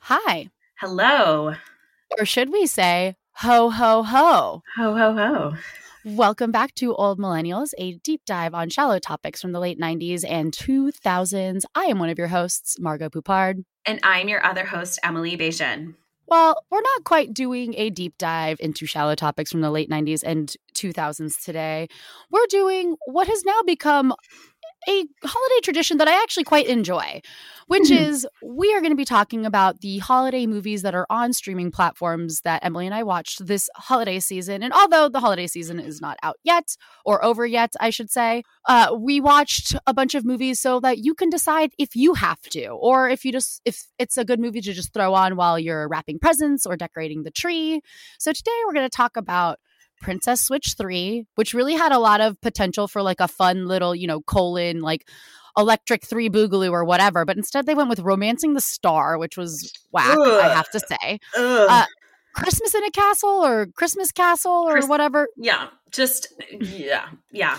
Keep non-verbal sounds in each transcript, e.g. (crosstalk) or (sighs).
Hi. Hello. Or should we say, ho, ho, ho? Ho, ho, ho. Welcome back to Old Millennials, a deep dive on shallow topics from the late 90s and 2000s. I am one of your hosts, Margot Poupard. And I'm your other host, Emily Bejan. Well, we're not quite doing a deep dive into shallow topics from the late 90s and 2000s today. We're doing what has now become a holiday tradition that I actually quite enjoy, which Mm-hmm. is we are going to be talking about the holiday movies that are on streaming platforms that Emily and I watched this holiday season. And although the holiday season is not out yet or over yet, I should say, uh, we watched a bunch of movies so that you can decide if you have to, or if you just if it's a good movie to just throw on while you're wrapping presents or decorating the tree. So today we're going to talk about Princess Switch 3, which really had a lot of potential for like a fun little, you know, colon, like electric three boogaloo or whatever. But instead they went with Romancing the Star, which was whack, I have to say. Uh, Christmas in a Castle or Christmas Castle or Christ- whatever. yeah, just, yeah, yeah.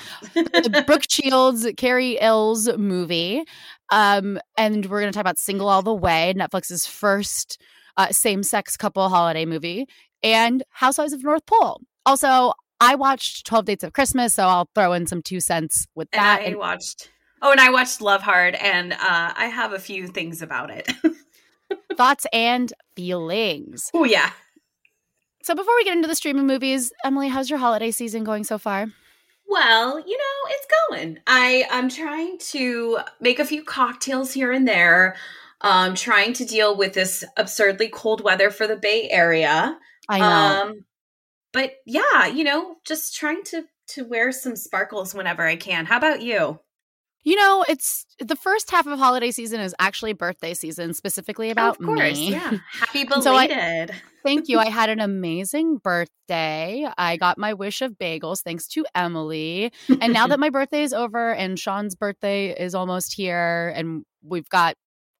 Brooke Shields, Cary Ills movie. Um, and we're going to talk about Single All the Way, Netflix's first uh, same sex couple holiday movie, and Housewives of North Pole. Also, I watched 12 Dates of Christmas, so I'll throw in some two cents with And that. I And watched, oh, and I watched Love Hard, and uh, I have a few things about it. (laughs) thoughts and feelings. oh, yeah. So before we get into the streaming movies, Emily, how's your holiday season going so far? Well, you know, it's going. I I'm trying to make a few cocktails here and there. Um, trying to deal with this absurdly cold weather for the Bay Area. I know. Um, but yeah, you know, just trying to to wear some sparkles whenever I can. How about you? You know, it's the first half of holiday season is actually birthday season, specifically oh, about of course, me. yeah. Happy (laughs) So I- belated. Thank you. (laughs) I had an amazing birthday. I got my wish of bagels thanks to Emily. And now that (laughs) my birthday is over and Sean's birthday is almost here and we've got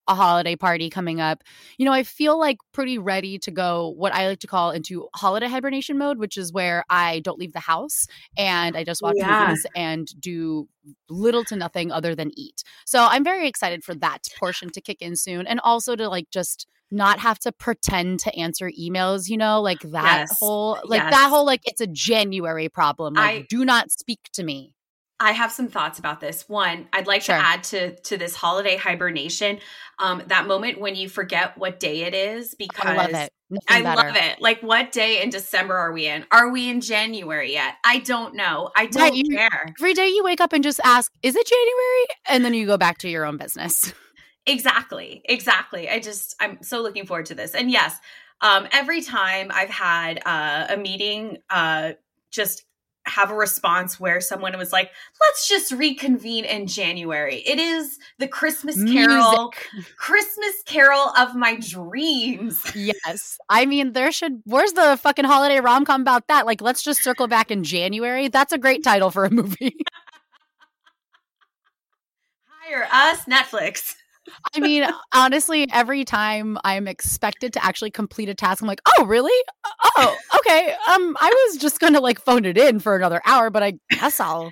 a holiday party coming up, you know, I feel like pretty ready to go what I like to call into holiday hibernation mode, which is where I don't leave the house and I just oh, watch Yeah. movies and do little to nothing other than eat. So I'm very excited for that portion to kick in soon and also to like just not have to pretend to answer emails, you know, like that Yes. whole like Yes. that whole like it's a January problem. Like I- do not speak to me. I have some thoughts about this. One, I'd like Sure. to add to to this holiday hibernation, um, that moment when you forget what day it is because I love it. I love it. Like, what day in December are we in? Are we in January yet? I don't know. I don't Right, you- care. Every day you wake up and just ask, is it January? And then you go back to your own business. Exactly. Exactly. I just I'm so looking forward to this. And yes, um every time I've had uh, a meeting uh just have a response where someone was like, let's just reconvene in January. It is the Christmas carol, Music. Christmas carol of my dreams. (laughs) Yes. I mean, there should, where's the fucking holiday rom com about that? Like, let's just circle back in January. That's a great title for a movie. (laughs) Hire us, Netflix. I mean, honestly, every time I'm expected to actually complete a task, I'm like, oh, really? Oh, okay. Um, I was just gonna like phone it in for another hour, but I guess I'll,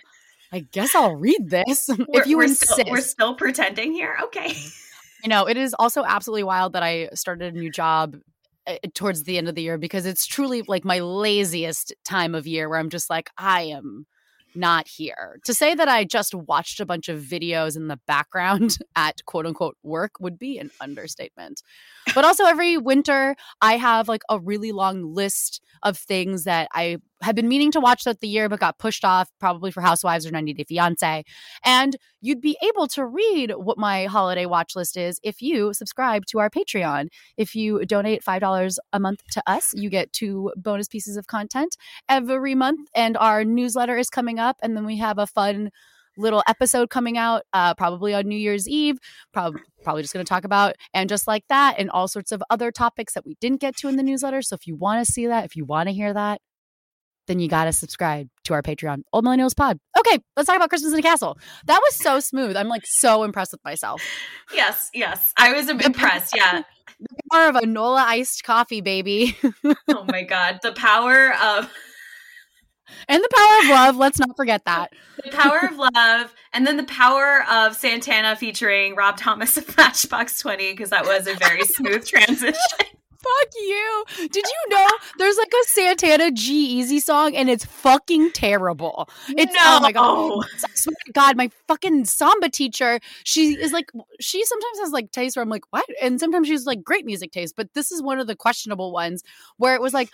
I guess I'll read this (laughs) We're, if you we're insist. Still, we're still pretending here. Okay. You know, it is also absolutely wild that I started a new job uh, towards the end of the year because it's truly like my laziest time of year where I'm just like, I am not here. To say that I just watched a bunch of videos in the background (laughs) at quote unquote work would be an understatement. But also, every winter, I have like a really long list of things that I had been meaning to watch that the year, but got pushed off probably for Housewives or 90 Day Fiance. And you'd be able to read what my holiday watch list is if you subscribe to our Patreon. If you donate $5 a month to us, you get two bonus pieces of content every month. And our newsletter is coming up. And then we have a fun little episode coming out uh, probably on New Year's Eve. Probably probably just going to talk about and just like that and all sorts of other topics that we didn't get to in the newsletter. So if you want to see that, if you want to hear that, then you got to subscribe to our Patreon, Old Millennials Pod. Okay, let's talk about Christmas in the Castle. That was so smooth. I'm like so impressed with myself. Yes, yes. I was impressed. Yeah. (laughs) The power of a Nola iced coffee, baby. (laughs) oh my God. The power of and the power of love. Let's not forget that. The power of love, and then the power of Santana featuring Rob Thomas of (laughs) Matchbox Twenty, because that was a very smooth transition. Fuck you. Did you know there's like a Santana G-Eazy song and it's fucking terrible? It's no. oh my god. I swear to God, my fucking samba teacher, she is like she sometimes has like taste where I'm like, what? And sometimes she's like great music taste, but this is one of the questionable ones where it was like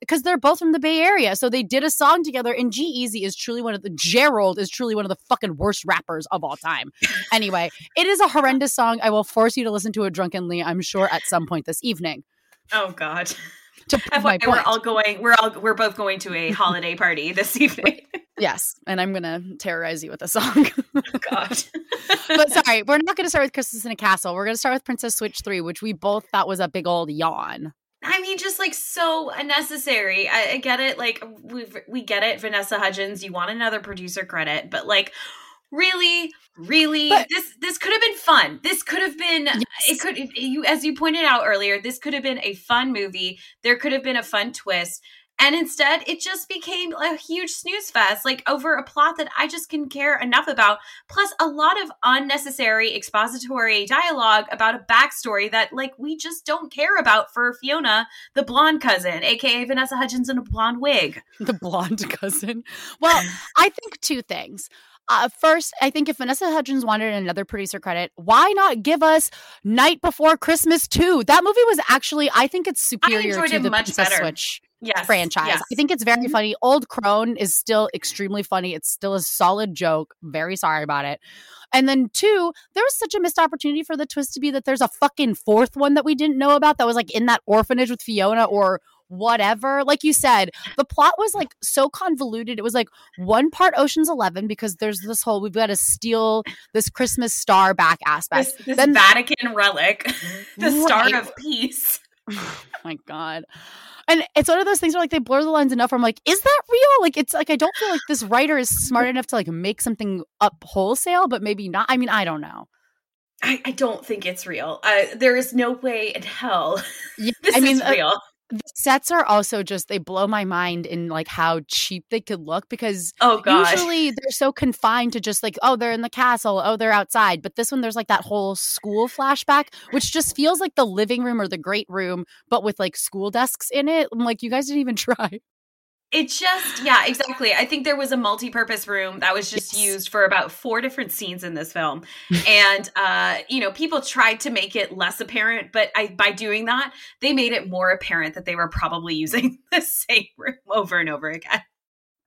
because they're both from the Bay Area. So they did a song together and G-Eazy is truly one of the Gerald is truly one of the fucking worst rappers of all time. Anyway, it is a horrendous song. I will force you to listen to it drunkenly, I'm sure, at some point this evening. Oh God. (laughs) To prove my FYI, we're all going. We're all. We're both going to a holiday party this (laughs) evening. Yes, and I'm gonna terrorize you with a song. Oh, (laughs) God. but sorry, we're not gonna start with Christmas in a Castle. We're gonna start with Princess Switch 3, which we both thought was a big old yawn. I mean, just like so unnecessary. I, I get it. Like we we get it. Vanessa Hudgens, you want another producer credit, but like, really, really, But- this this could have been fun. This could have been. Uh, it could you as you pointed out earlier. This could have been a fun movie. There could have been a fun twist. And instead, it just became a huge snooze fest, like over a plot that I just can care enough about. Plus, a lot of unnecessary expository dialogue about a backstory that, like, we just don't care about for Fiona, the blonde cousin, aka Vanessa Hudgens in a blonde wig. The blonde (laughs) cousin. Well, I think two things. Uh, first, I think if Vanessa Hudgens wanted another producer credit, why not give us Knight Before Christmas 2? That movie was actually, I think it's superior to it the much Princess better. Switch Yes, franchise. yes. I think it's very Mhm. funny. Old Crone is still extremely funny. It's still a solid joke. Very sorry about it. And then two, there was such a missed opportunity for the twist to be that there's a fucking fourth one that we didn't know about that was like in that orphanage with Fiona or whatever. Like you said, the plot was like so convoluted. It was like one part Ocean's 11 because there's this whole we've got to steal this Christmas star back aspect. This, this Then- Vatican relic, (laughs) the Star of Peace. (laughs) (sighs) Oh my god. And it's one of those things where like they blur the lines enough I'm like, is that real? Like it's like I don't feel like this writer is smart enough to like make something up wholesale, but maybe not. I mean, I don't know. I, I don't think it's real. Uh, there is no way in hell (laughs) Yeah, this I mean, is uh, real. The sets are also just they blow my mind in like how cheap they could look because oh God. usually they're so confined to just like oh they're in the castle oh they're outside. But this one there's like that whole school flashback which just feels like the living room or the great room but with like school desks in it. I'm like you guys didn't even (laughs) try It just, yeah, exactly. I think there was a multi-purpose room that was just Yes. used for about four different scenes in this film, (laughs) and uh, you know, people tried to make it less apparent, but I, by doing that, they made it more apparent that they were probably (laughs) using the same room over and over again.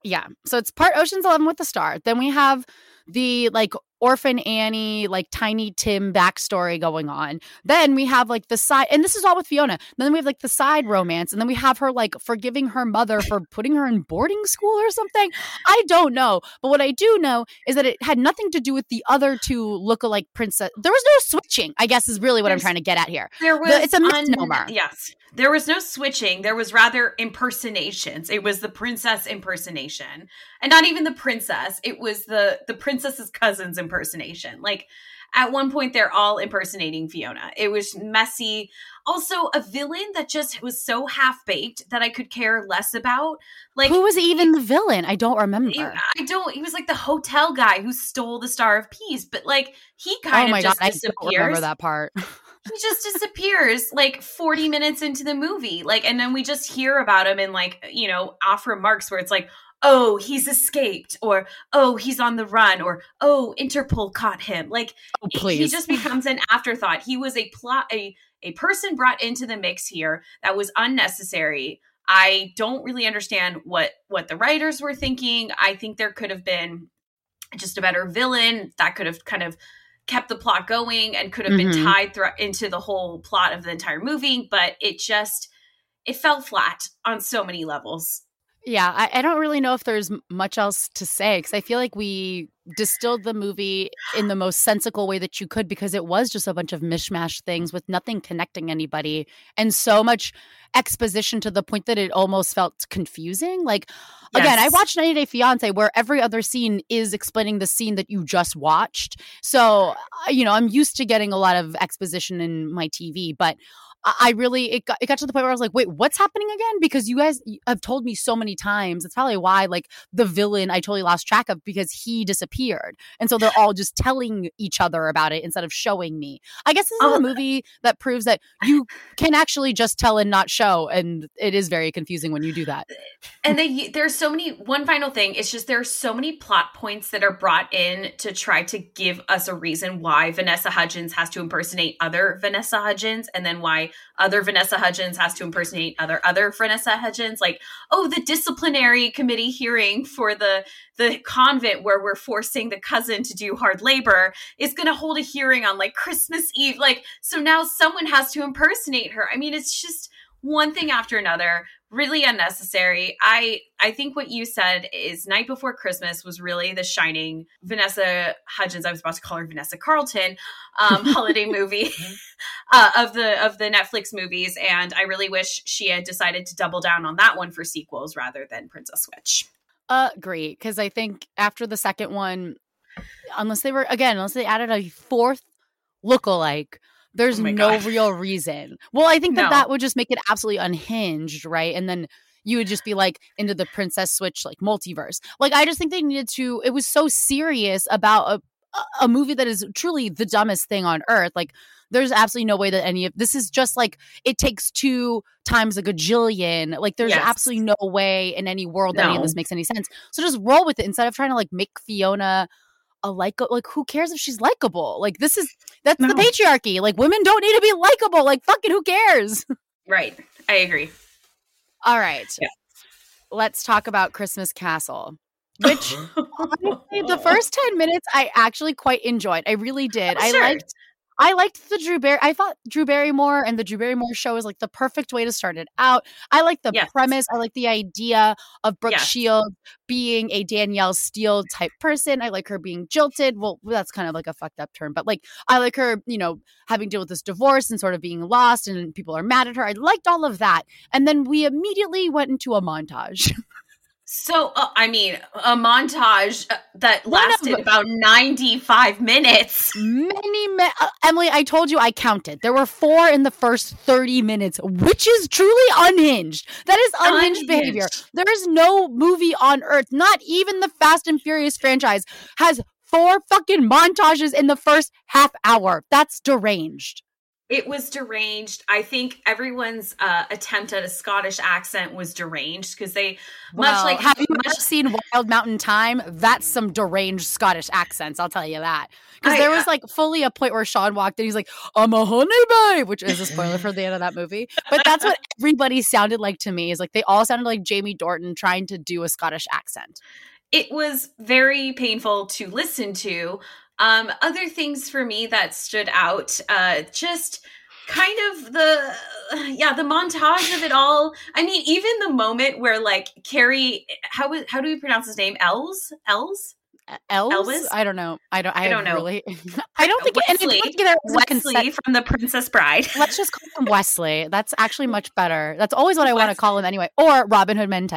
Yeah. So it's part Ocean's 11 with the star. Then we have the like orphan Annie, like Tiny Tim backstory going on. Then we have like the side, and this is all with Fiona. Then we have like the side romance, and then we have her like forgiving her mother for (laughs) putting her in boarding school or something. I don't know, but what I do know is that it had nothing to do with the other two look-alike princess. There was no switching. I guess is really what There's- I'm trying to get at here. There was The- it's a un- misnomer. yes. There was no switching. There was rather impersonations. It was the princess impersonation. And not even the princess. It was the the princess's cousin's impersonation. Like at one point they're all impersonating Fiona. It was messy. Also a villain that just was so half-baked that I could care less about. Like Who was even the villain? I don't remember. he- I don't. He was like the hotel guy who stole the Star of Peace, but like he oh kind my of god, just I disappears don't remember that part. (laughs) he just disappears like 40 minutes into the movie like and then we just hear about him in like you know off remarks where it's like oh he's escaped or oh he's on the run or oh interpol caught him. Like Oh, he just becomes an afterthought. He was a plot a a person brought into the mix here that was unnecessary. I don't really understand what what the writers were thinking. I think there could have been just a better villain that could have kind of kept the plot going and could have Mhm. been tied thro- into the whole plot of the entire movie but it just it fell flat on so many levels Yeah, I, I don't really know if there's much else to say because I feel like we distilled the movie in the most sensical way that you could because it was just a bunch of mishmash things with nothing connecting anybody and so much exposition to the point that it almost felt confusing. Like, again, I watched 90 Day Fiance where every other scene is explaining the scene that you just watched. So, uh, you know, I'm used to getting a lot of exposition in my TV, but I really it got it got to the point where I was like, wait, what's happening again? Because you guys have told me so many times. It's probably why like the villain I totally lost track of because he disappeared, and so they're all just telling each other about it instead of showing me. I guess this is Oh. a movie that proves that you can actually just tell and not show, and it is very confusing when you do that. and they there's so many one final thing it's just there are so many plot points that are brought in to try to give us a reason why vanessa hudgens has to impersonate other vanessa hudgens and then why other vanessa hudgens has to impersonate other other vanessa hudgens like oh the disciplinary committee hearing for the the convent where we're forcing the cousin to do hard labor is going to hold a hearing on like christmas eve like so now someone has to impersonate her. I mean it's just one thing after another really unnecessary. I i think what you said is knight before christmas was really the shining vanessa hudgens i was about to call her vanessa carlton um (laughs) holiday movie uh, of the of the netflix movies and i really wish she had decided to double down on that one for sequels rather than princess switch. Uh, great, because I think after the second one, unless they were again, unless they added a fourth lookalike, there's Oh no God. real reason. Well, I think that No. that would just make it absolutely unhinged, right? And then you would just be like into the Princess Switch like multiverse. Like I just think they needed to. It was so serious about a a movie that is truly the dumbest thing on earth. Like there's absolutely no way that any of this is just like it takes two times a gajillion. Like there's Yes. absolutely no way in any world that any of this makes any sense. So just roll with it instead of trying to like make Fiona a like like who cares if she's likable? Like this is that's the patriarchy. Like women don't need to be likable. Like fucking who cares? (laughs) right i agree All right. Yeah. Let's talk about Christmas Castle. Which (laughs) honestly, the first 10 minutes I actually quite enjoyed. I really did. Oh, I liked I liked the Drew Barry. I thought Drew Barrymore and the Drew Barrymore show is like the perfect way to start it out. I like the Yes. premise. I like the idea of Brooke Yes. Shields being a Danielle Steele type person. I like her being jilted. Well, that's kind of like a fucked up term, but like I like her, you know, having to deal with this divorce and sort of being lost and people are mad at her. I liked all of that. And then we immediately went into a montage. (laughs) So, uh, I mean, a montage uh, that One lasted about 95 minutes. Many, ma- uh, Emily, I told you I counted. There were four in the first 30 minutes, which is truly unhinged. That is unhinged, behavior. There is no movie on earth, not even the Fast and Furious franchise, has four fucking montages in the first half hour. That's deranged. It was deranged. I think everyone's uh, attempt at a Scottish accent was deranged because they, much like have you much- ever seen Wild Mountain Thyme? That's some deranged Scottish accents. I'll tell you that. Because there was uh, like fully a point where Sean walked in. He's like, "I'm a honey babe," which is a spoiler for the end of that movie. But that's what (laughs) everybody sounded like to me. Is like they all sounded like Jamie Dornan trying to do a Scottish accent. it was very painful to listen to. Um, other things for me that stood out, uh, just kind of the (sighs) yeah the montage of it all i mean even the moment where like cary how how do we pronounce his name els els Els? Elvis? I don't know. I don't. I, I don't know. Really, (laughs) I don't think Wesley, it, and Wesley from the Princess Bride. Let's just call him Wesley. That's actually (laughs) much better. That's always what I want to call him anyway. Or Robin Hood Men in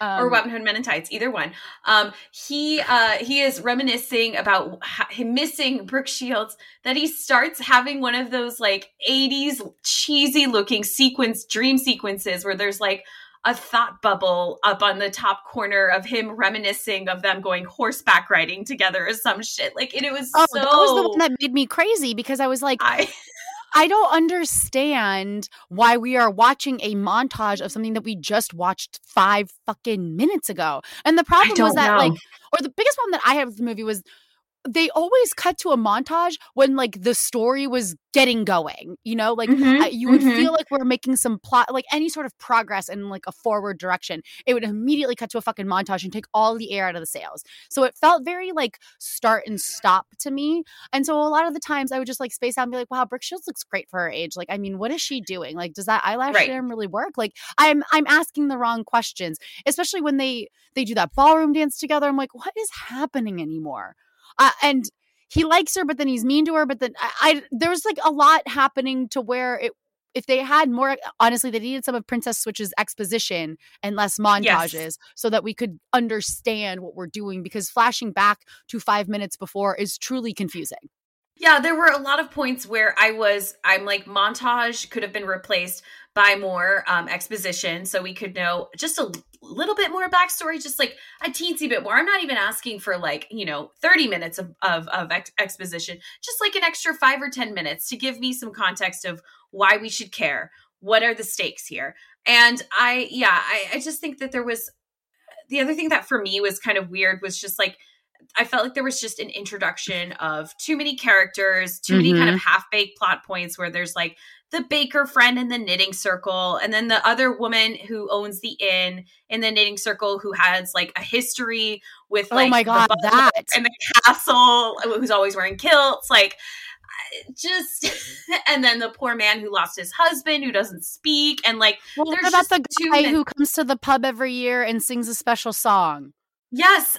Tights. or Robin Hood Men in Tights, either one. Um, he uh, he is reminiscing about ha- him missing Brooke Shields. That he starts having one of those like '80s cheesy looking sequence dream sequences where there's like a thought bubble up on the top corner of him reminiscing of them going horseback riding together or some shit. Like it, it was Oh, so. that was the one that made me crazy because I was like, I, I don't understand why we are watching a montage of something that we just watched five fucking minutes ago. And the problem was that, know. like, or the biggest problem that I had with the movie was they always cut to a montage when like the story was getting going you know like Mhm, you would mhm. feel like we're making some plot like any sort of progress in like a forward direction it would immediately cut to a fucking montage and take all the air out of the sails so it felt very like start and stop to me and so a lot of the times i would just like space out and be like wow brooke shields looks great for her age like i mean what is she doing like does that eyelash Right. serum really work like i'm i'm asking the wrong questions especially when they they do that ballroom dance together i'm like what is happening anymore uh, and he likes her, but then he's mean to her. But then I, I there was like a lot happening to where it. If they had more, honestly, they needed some of Princess Switch's exposition and less montages so that we could understand what we're doing. Because flashing back to five minutes before is truly confusing. Yeah, there were a lot of points where I was, I'm like, montage could have been replaced by more um, exposition so we could know just a little bit more backstory, just like a teensy bit more. I'm not even asking for like, you know, 30 minutes of, of, of ex- exposition, just like an extra five or 10 minutes to give me some context of why we should care. What are the stakes here? And I, yeah, I, I just think that there was the other thing that for me was kind of weird was just like, I felt like there was just an introduction of too many characters, too many kind of half baked plot points where there's like the baker friend in the knitting circle, and then the other woman who owns the inn in the knitting circle who has like a history with oh like Oh my God, that. and the castle who's always wearing kilts, like just (laughs) and then the poor man who lost his husband who doesn't speak and like Well, what about the guy who comes to the pub every year and sings a special song? yes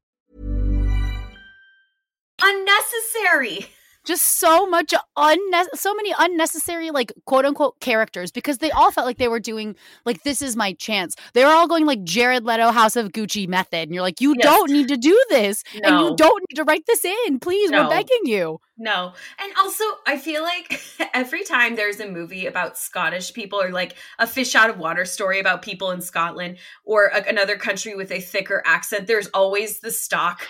Unnecessary just so much unne- so many unnecessary like quote unquote characters because they all felt like they were doing like this is my chance. They were all going like Jared Leto House of Gucci method and you're like you Yes. don't need to do this and you don't need to write this in. Please, No. we're begging you. No. And also, I feel like (laughs) every time there's a movie about Scottish people or like a fish out of water story about people in Scotland or a- another country with a thicker accent, there's always the stock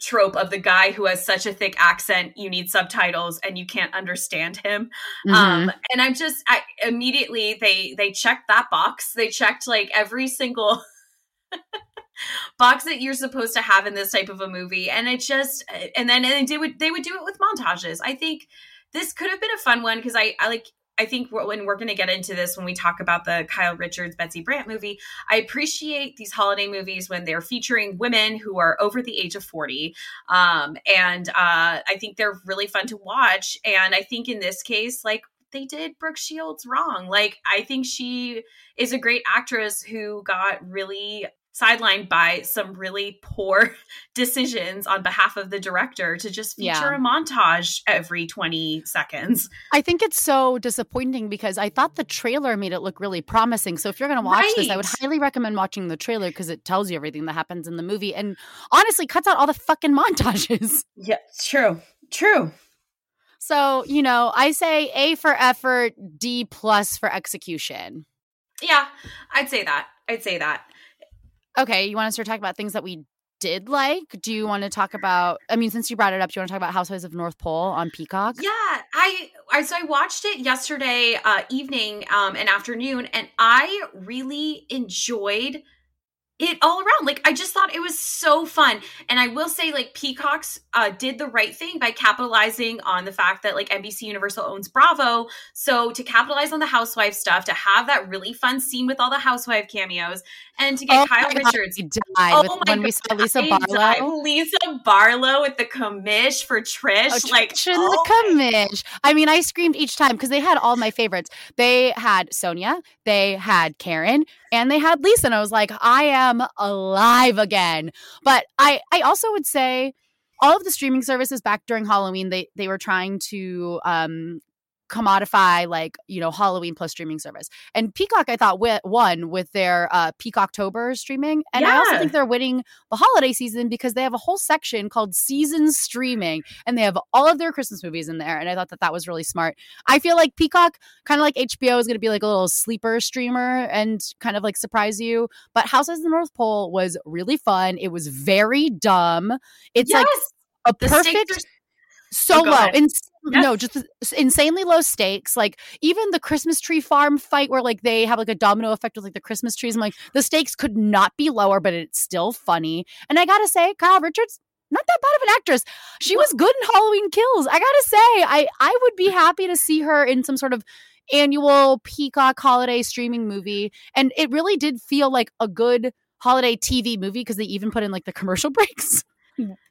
trope of the guy who has such a thick accent you need subtitles and you can't understand him. Um and i'm just i immediately they they checked that box. They checked like every single (laughs) box that you're supposed to have in this type of a movie. And it just and then and they would they would do it with montages. I think this could have been a fun one because i i like I think when we're going to get into this when we talk about the Kyle Richards Betsy Brandt movie, I appreciate these holiday movies when they're featuring women who are over the age of 40. Um, and uh, I think they're really fun to watch. And I think in this case, like they did Brooke Shields wrong. Like I think she is a great actress who got really sidelined by some really poor (laughs) decisions on behalf of the director to just feature Yeah. a montage every 20 seconds. I think it's so disappointing because I thought the trailer made it look really promising. So if you're going to watch this, I would highly recommend watching the trailer because it tells you everything that happens in the movie and honestly cuts out all the fucking (laughs) montages. Yeah, true. True. So, you know, I say A for effort, D plus for execution. Yeah, I'd say that. I'd say that. Okay, you want to start talking about things that we did like? Do you want to talk about I mean, since you brought it up, do you want to talk about Housewives of North Pole on Peacock? Yeah, I, I so I watched it yesterday uh, evening um, and afternoon, and I really enjoyed it all around. Like I just thought it was so fun, and I will say, like Peacocks uh, did the right thing by capitalizing on the fact that like NBC Universal owns Bravo, so to capitalize on the housewife stuff, to have that really fun scene with all the housewife cameos, and to get Oh Kyle my God, Richards. I died with- when we saw Lisa Barlow. died. Lisa Barlow with the commish for Trish, Oh, like Trish oh the commish. I mean, I screamed each time because they had all my favorites. They had Sonia, they had Karen, and they had Lisa. And I was like, I am alive again. But I, I also would say all of the streaming services back during Halloween, they they were trying to um commodify like you know halloween plus streaming service. And peacock i thought won with their uh peacocktober streaming. And i also think they're winning the holiday season because they have a whole section called season streaming and they have all of their christmas movies in there and i thought that that was really smart. I feel like peacock kind of like hbo is going to be like a little sleeper streamer and kind of like surprise you but houses of the north pole was really fun. It was very dumb. It's like Yes! a The perfect so Oh, low. Ins- Yes. No, just insanely low stakes. Like even the Christmas tree farm fight, where like they have like a domino effect with like the Christmas trees. I'm like, the stakes could not be lower, but it's still funny. And I gotta say, Kyle Richards, not that bad of an actress. She was good in Halloween Kills. I gotta say, I I would be happy to see her in some sort of annual Peacock holiday streaming movie. And it really did feel like a good holiday TV movie because they even put in like the commercial (laughs) breaks.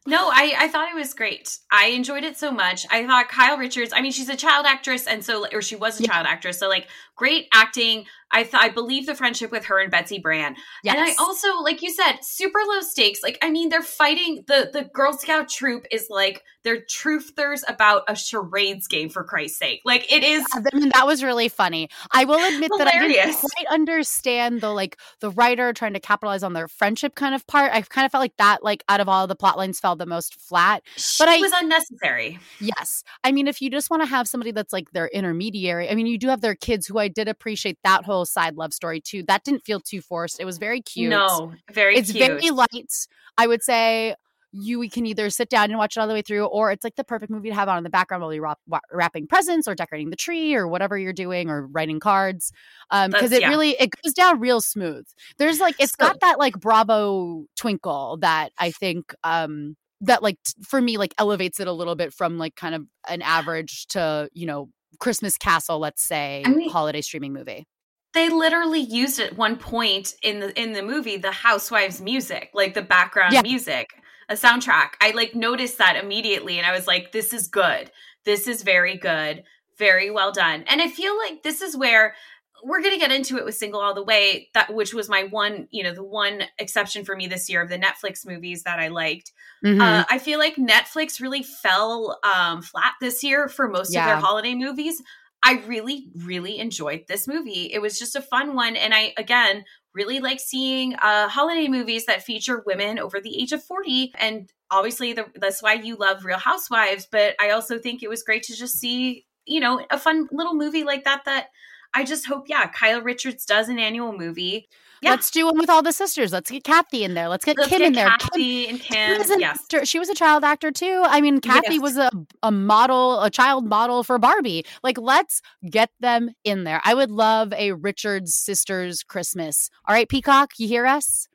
No, I, I thought it was great. I enjoyed it so much. I thought Kyle Richards, I mean, she's a child actress, and so, or she was a Yeah. child actress, so like great acting. I thought I believe the friendship with her and Betsy Brandt, and I also, like you said, super low stakes. Like, I mean, they're fighting the the Girl Scout troop is like they're truthers about a charades game for Christ's sake. Like, it is. I mean, that was really funny. I will admit that I didn't quite understand the like the writer trying to capitalize on their friendship kind of part. I kind of felt like that, like out of all the plot lines, fell the most flat. But I- it was unnecessary. Yes. I mean, if you just want to have somebody that's like their intermediary, I mean, you do have their kids who I did appreciate that whole side love story too. That didn't feel too forced. It was very cute. No, very it's cute. very light. I would say you we can either sit down and watch it all the way through, or it's like the perfect movie to have on in the background while you're wrap, wrapping presents or decorating the tree or whatever you're doing or writing cards. Um, because That's- it yeah. really it goes down real smooth. There's like it's got that like Bravo twinkle that I think um that like t- for me like elevates it a little bit from like kind of an average to you know Christmas Castle, let's say I mean- holiday streaming movie. they literally used at one point in the in the movie the housewives music like the background Yeah. music a soundtrack i like noticed that immediately and i was like this is good this is very good very well done and i feel like this is where we're going to get into it with single all the way that which was my one you know the one exception for me this year of the netflix movies that i liked Mhm. uh, I feel like Netflix really fell um, flat this year for most of their holiday movies. I really, really enjoyed this movie. It was just a fun one. And I, again, really like seeing uh, holiday movies that feature women over the age of 40. And obviously, the, that's why you love Real Housewives. But I also think it was great to just see, you know, a fun little movie like that that I just hope, yeah, Kyle Richards does an annual movie. Yeah. Let's do one with all the sisters. Let's get Kathy in there. Let's get Let's Kim get in there. Kim- Kathy and She Kim. was, an Yes. actor. she was a child actor too. I mean, Kathy Yes. was a, a model, a child model for Barbie. Like, let's get them in there. I would love a Richards Sisters Christmas. All right, Peacock, you hear us?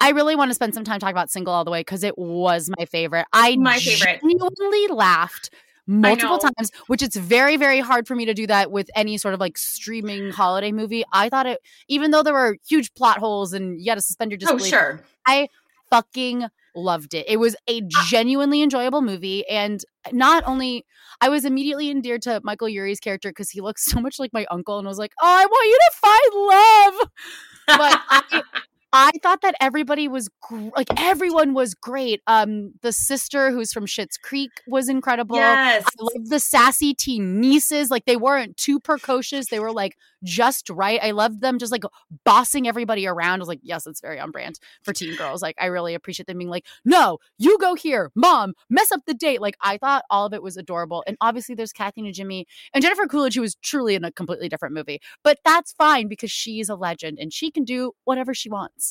I really want to spend some time talking about Single All the Way because it was my favorite. I My favorite. genuinely laughed multiple times, which it's very, very hard for me to do that with any sort of like streaming holiday movie. I thought it, even though there were huge plot holes and you had to suspend your oh, disbelief. Oh, sure. I fucking loved it. It was a ah. genuinely enjoyable movie. And not only, I was immediately endeared to Michael Urie's character because he looks (laughs) so much like my uncle and I was like, oh, I want you to find love. But I, I thought that everybody was gr- like everyone was great. Um, the sister who's from Schitt's Creek was incredible. Yes. I love the sassy teen nieces. Like they weren't too precocious. They were like just right. I loved them just like bossing everybody around. I was like, yes, it's very on brand for teen girls. Like I really appreciate them being like, no, you go here, mom, mess up the date. Like I thought all of it was adorable. And obviously there's Kathy Najimy and Jennifer Coolidge, who was truly in a completely different movie. But that's fine because she's a legend and she can do whatever she wants.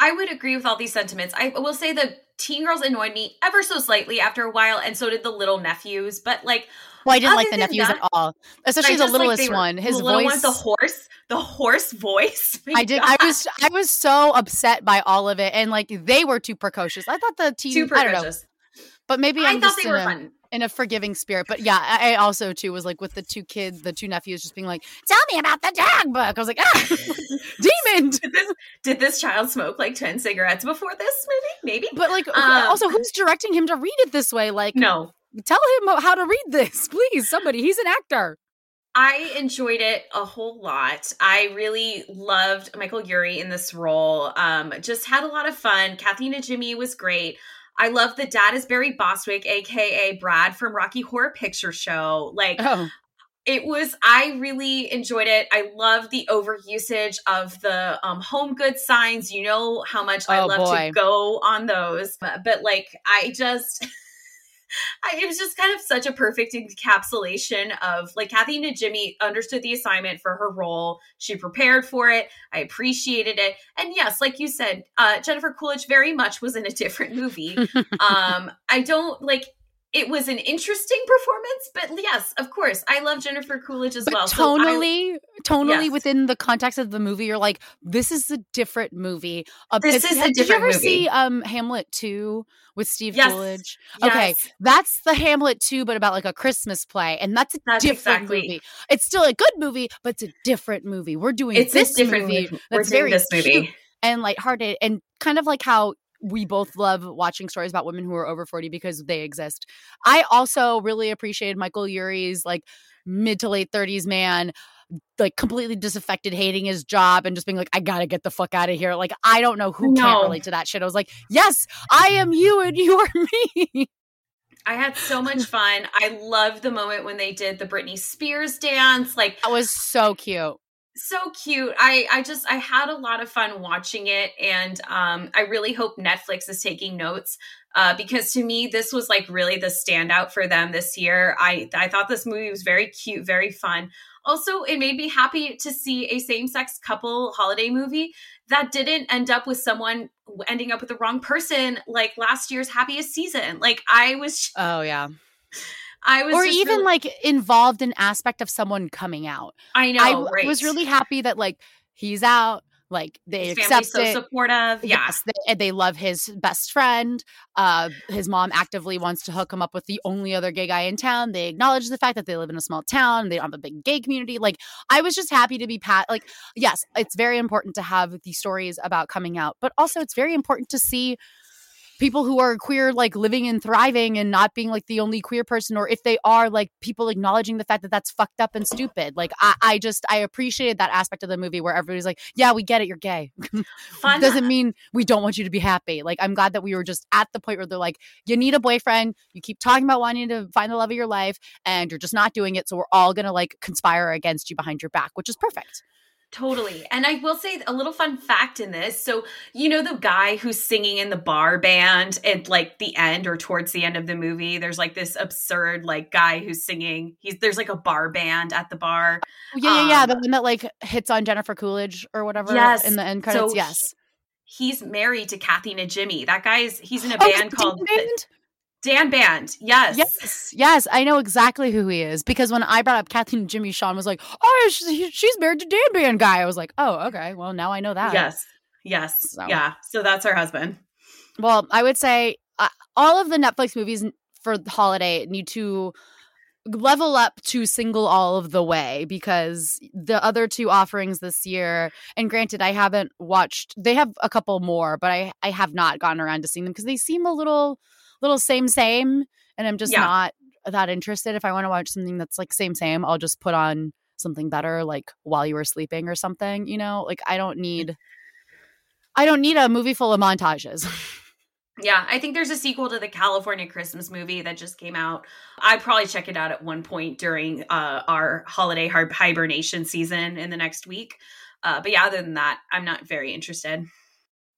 I would agree with all these sentiments. I will say the teen girls annoyed me ever so slightly after a while, and so did the little nephews. But like, well, I didn't like the nephews that, at all, especially the like, littlest were- one. His voice, one, the horse, the horse voice. (laughs) My I did. I was. I was so upset by all of it, and like they were too precocious. I thought the teen. too I don't know, precocious. but maybe I I'm thought just they were a, fun. In a forgiving spirit. But yeah, I, also too was like with the two kids, the two nephews, just being like, "Tell me about the dog book." I was like, "Ah, (laughs) demon." (laughs) Did this, did this child smoke like ten cigarettes before this movie? Maybe. But like, Um, also, who's directing him to read it this way? Like, no, tell him how to read this, (laughs) please. Somebody, he's an actor. I enjoyed it a whole lot. I really loved Michael Urie in this role. Um, just had a lot of fun. Kathy Najimy was great. I love the dad is Barry Bostwick, aka Brad from Rocky Horror Picture Show. Like Oh, it was i really enjoyed it i love the overusage of the um, home goods signs you know how much i Oh, love boy. to go on those but like i just (laughs) (laughs) I, it was just kind of such a perfect encapsulation of like Kathy Najimy understood the assignment for her role. She prepared for it. I appreciated it. And yes, like you said, uh, Jennifer Coolidge very much was in a different movie. (laughs) um, I don't like it was an interesting performance, but yes, of course, I love Jennifer Coolidge as but well. So I- tonally, tonally Yes. within the context of the movie, you're like, this is a different movie. Uh, This is a different movie. did you ever movie. see um Hamlet 2 with Steve Yes. Coolidge? Okay, that's the Hamlet 2, but about like a Christmas play, and that's a That's different exactly- movie. It's still a good movie, but it's a different movie. We're doing It's this different movie movie. We're that's doing very this movie. cute and lighthearted, and kind of like how we both love watching stories about women who are over 40 because they exist. I also really appreciated Michael Urie's like mid to late 30s man like completely disaffected hating his job and just being like I got to get the fuck out of here. Like I don't know who can't relate to that shit. I was like, "Yes, I am you and you are me." (laughs) I had so much fun. I loved the moment when they did the Britney Spears dance. Like That was so cute. So cute. I I just I had a lot of fun watching it and um I really hope Netflix is taking notes uh because to me this was like really the standout for them this year. I I thought this movie was very cute, very fun. Also, it made me happy to see a same-sex couple holiday movie that didn't end up with someone ending up with the wrong person like last year's happiest season. Like I was Oh yeah. (laughs) (laughs) I was Or even really- like involved in aspect of someone coming out. I know, I w- right. was really happy that like he's out, like they His accept so it. supportive. Yeah. Yes, they, and they love his best friend. Uh, his mom actively wants to hook him up with the only other gay guy in town. They acknowledge the fact that they live in a small town. They don't have a big gay community. Like, I was just happy to be pat. Like, yes, it's very important to have the stories about coming out, but also it's very important to see people who are queer like living and thriving and not being like the only queer person or if they are like people acknowledging the fact that that's fucked up and stupid. Like i, I just i appreciated that aspect of the movie where everybody's like yeah we get it you're gay. (laughs) Doesn't mean we don't want you to be happy. Like i'm glad that we were just at the point where they're like you need a boyfriend. You keep talking about wanting to find the love of your life and you're just not doing it so we're all gonna like conspire against you behind your back which is perfect Totally. And I will say a little fun fact in this. So, you know, the guy who's singing in the bar band at like the end or towards the end of the movie, there's like this absurd like guy who's singing. He's there's like a bar band at the bar. yeah yeah yeah Um, the one that like hits on jennifer coolidge or whatever Yes. in the end credits he- yes He's married to Kathy Najimy. That guy's he's in a Oh, band called Band? Dan Band. Yes. Yes, yes, I know exactly who he is because when I brought up Kathy Najimy, Sean was like, "Oh, she's, she's married to Dan Band guy." I was like, "Oh, okay. Well, now I know that." Yes. Yes. So. Yeah. So that's her husband. Well, I would say uh, all of the Netflix movies for the holiday need to level up to single all of the way because the other two offerings this year and granted I haven't watched they have a couple more but I I have not gotten around to seeing them because they seem a little little same same and I'm just Yeah. not that interested if I want to watch something that's like same same I'll just put on something better like while you were sleeping or something you know like I don't need I don't need a movie full of montages. (laughs) Yeah, I think there's a sequel to the California Christmas movie that just came out. I'd probably check it out at one point during uh, our holiday hibernation season in the next week. Uh, but yeah, other than that, I'm not very interested.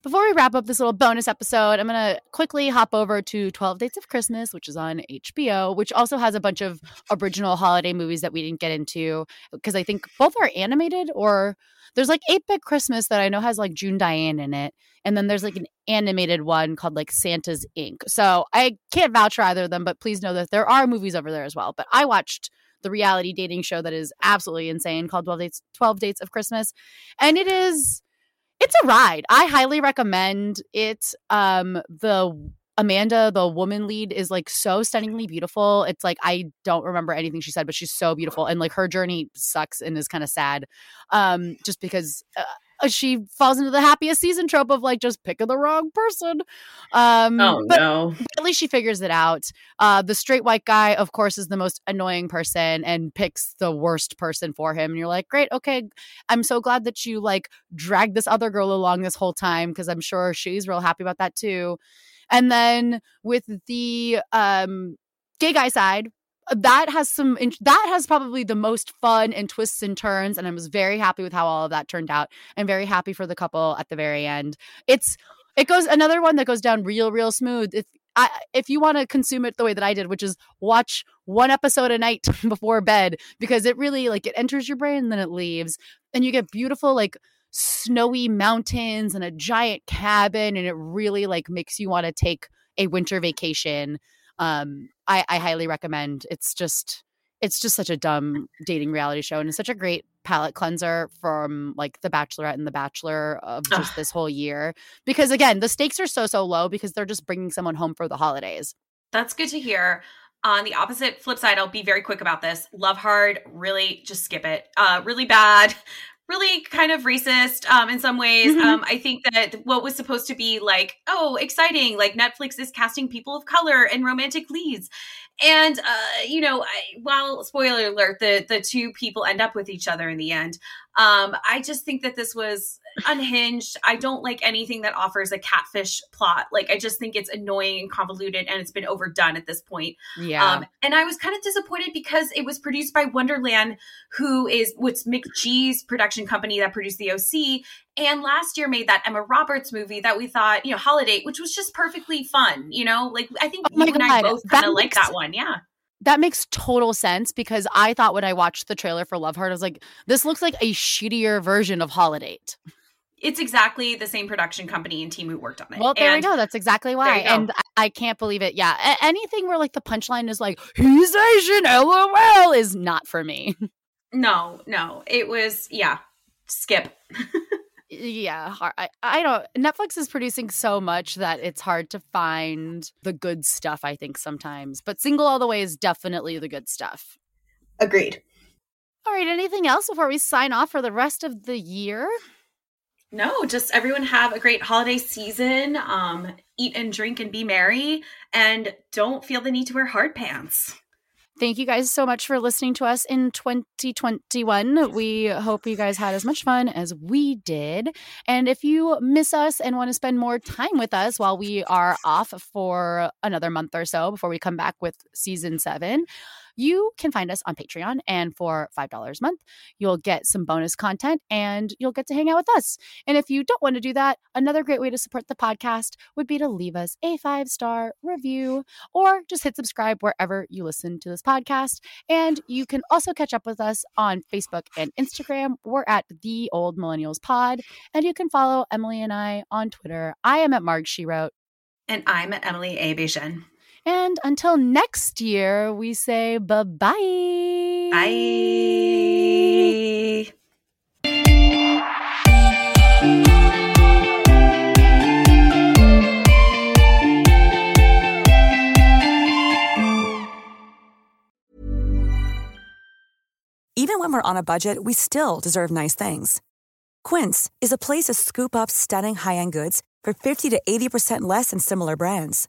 Before we wrap up this little bonus episode, I'm going to quickly hop over to 12 Dates of Christmas, which is on HBO, which also has a bunch of original holiday movies that we didn't get into because I think both are animated or there's like 8 Bit Christmas that I know has like June Diane in it. And then there's like an animated one called like Santa's Inc. So I can't vouch for either of them, but please know that there are movies over there as well. But I watched the reality dating show that is absolutely insane called 12 Dates, 12 Dates of Christmas. And it is it's a ride. I highly recommend it. Um, the Amanda, the woman lead, is like so stunningly beautiful. It's like I don't remember anything she said, but she's so beautiful, and like her journey sucks and is kind of sad, um, just because. Uh, she falls into the happiest season trope of like just picking the wrong person. Um, oh but, no! But at least she figures it out. Uh, the straight white guy, of course, is the most annoying person and picks the worst person for him. And you're like, great, okay. I'm so glad that you like dragged this other girl along this whole time because I'm sure she's real happy about that too. And then with the um, gay guy side, that has some that has probably the most fun and twists and turns and i was very happy with how all of that turned out. I'm very happy for the couple at the very end. It's it goes another one that goes down real real smooth if I, if you want to consume it the way that I did, which is watch one episode a night (laughs) before bed, because it really like it enters your brain and then it leaves, and you get beautiful like snowy mountains and a giant cabin, and it really like makes you want to take a winter vacation. Um, I, I highly recommend. It's just it's just such a dumb dating reality show and it's such a great palate cleanser from like the bachelorette and the bachelor of just this whole year because again the stakes are so so low because they're just bringing someone home for the holidays. That's good to hear. On the opposite flip side i'll be very quick about this. Love hard really just skip it. Uh really bad (laughs) really kind of racist um, in some ways. Mm-hmm. Um, I think that what was supposed to be like, oh, exciting, like Netflix is casting people of color and romantic leads. And uh, you know, I, while spoiler alert, the the two people end up with each other in the end. Um, I just think that this was unhinged. I don't like anything that offers a catfish plot. Like I just think it's annoying and convoluted and it's been overdone at this point. Yeah. Um, and I was kind of disappointed because it was produced by Wonderland, who is what's McG's production company that produced the OC. And last year made that Emma Roberts movie that we thought, you know, Holidate, which was just perfectly fun. You know, like I think oh you and I both kind of like that one. Yeah that makes total sense because I thought when I watched the trailer for Love Hard, I was like, this looks like a shittier version of Holidate. It's exactly the same production company and team who worked on it. Well, there and we go. That's exactly why. And I, I can't believe it. Yeah. A- anything where like the punchline is like, he's Asian, lol, is not for me. (laughs) No, no. It was, yeah, skip. (laughs) yeah I, I don't netflix is producing so much that it's hard to find the good stuff i think sometimes but single all the way is definitely the good stuff agreed all right anything else before we sign off for the rest of the year no just everyone have a great holiday season um eat and drink and be merry and don't feel the need to wear hard pants Thank you guys so much for listening to us in 2021. We hope you guys had as much fun as we did. And if you miss us and want to spend more time with us while we are off for another month or so before we come back with season seven, you can find us on Patreon. And for $5 a month, you'll get some bonus content and you'll get to hang out with us. And if you don't want to do that, another great way to support the podcast would be to leave us a five star review or just hit subscribe wherever you listen to this podcast. And you can also catch up with us on Facebook and Instagram. We're at The Old Millennials Pod. And you can follow Emily and I on Twitter. I am at Marg She Wrote. And I'm at Emily A. And until next year, we say bye bye. Bye. Even when we're on a budget, we still deserve nice things. Quince is a place to scoop up stunning high end goods for 50 to 80% less than similar brands.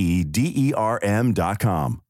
D E R M.com.